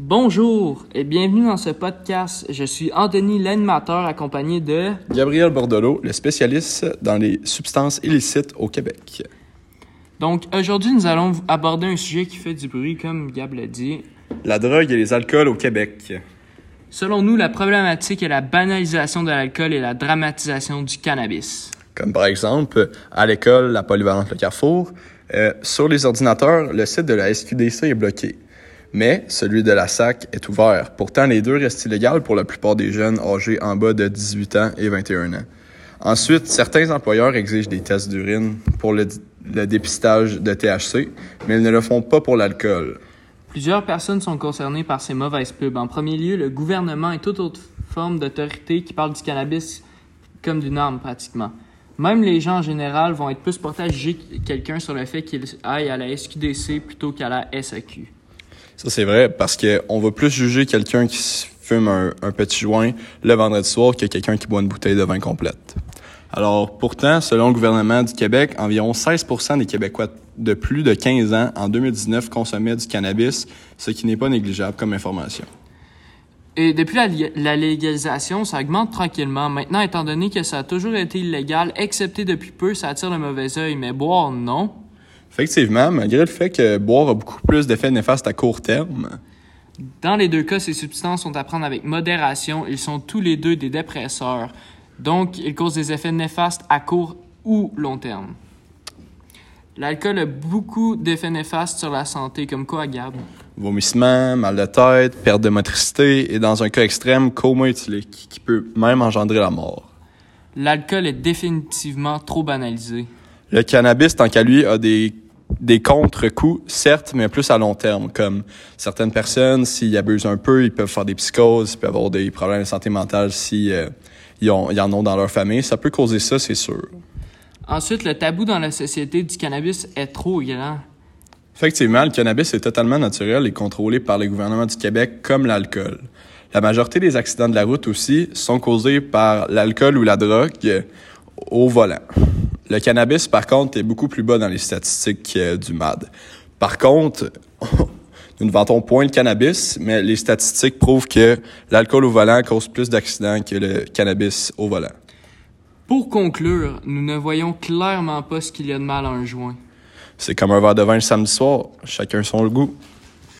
Bonjour et bienvenue dans ce podcast. Je suis Anthony, l'animateur, accompagné de Gabriel Bordelot, le spécialiste dans les substances illicites au Québec. Donc aujourd'hui, nous allons aborder un sujet qui fait du bruit, comme Gab l'a dit. La drogue et les alcools au Québec. Selon nous, la problématique est la banalisation de l'alcool et la dramatisation du cannabis. Comme par exemple, à l'école, la polyvalente Le Carrefour. Euh, sur les ordinateurs, le site de la SQDC est bloqué mais celui de la SAC est ouvert. Pourtant, les deux restent illégaux pour la plupart des jeunes âgés en bas de 18 ans et 21 ans. Ensuite, certains employeurs exigent des tests d'urine pour le, dépistage de THC, mais ils ne le font pas pour l'alcool. Plusieurs personnes sont concernées par ces mauvaises pubs. En premier lieu, le gouvernement et toute autre forme d'autorité qui parle du cannabis comme d'une arme pratiquement. Même les gens en général vont être plus portés à juger quelqu'un sur le fait qu'il aille à la SQDC plutôt qu'à la SAQ. Ça, c'est vrai, parce qu'on va plus juger quelqu'un qui fume un, petit joint le vendredi soir que quelqu'un qui boit une bouteille de vin complète. Alors, pourtant, selon le gouvernement du Québec, environ 16% des Québécois de plus de 15 ans en 2019 consommaient du cannabis, ce qui n'est pas négligeable comme information. Et depuis la, la, légalisation, ça augmente tranquillement. Maintenant, étant donné que ça a toujours été illégal, excepté depuis peu, ça attire le mauvais œil. Mais boire, non. Effectivement, malgré le fait que boire a beaucoup plus d'effets néfastes à court terme. Dans les deux cas, ces substances sont à prendre avec modération. Ils sont tous les deux des dépresseurs. Donc, ils causent des effets néfastes à court ou long terme. L'alcool a beaucoup d'effets néfastes sur la santé, comme quoi, Gab? Vomissement, mal de tête, perte de motricité et, dans un cas extrême, coma éthylique, qui peut même engendrer la mort. L'alcool est définitivement trop banalisé. Le cannabis, tant qu'à lui, a des, des contre-coups, certes, mais plus à long terme. Comme certaines personnes, s'ils abusent un peu, ils peuvent faire des psychoses, ils peuvent avoir des problèmes de santé mentale si euh, ils, ont, en ont dans leur famille. Ça peut causer ça, c'est sûr. Ensuite, le tabou dans la société du cannabis est trop grand. Effectivement, le cannabis est totalement naturel et contrôlé par le gouvernement du Québec comme l'alcool. La majorité des accidents de la route aussi sont causés par l'alcool ou la drogue au volant. Le cannabis, par contre, est beaucoup plus bas dans les statistiques euh, du MAD. Par contre, nous ne vantons point le cannabis, mais les statistiques prouvent que l'alcool au volant cause plus d'accidents que le cannabis au volant. Pour conclure, nous ne voyons clairement pas ce qu'il y a de mal à un joint. C'est comme un verre de vin le samedi soir, chacun son goût.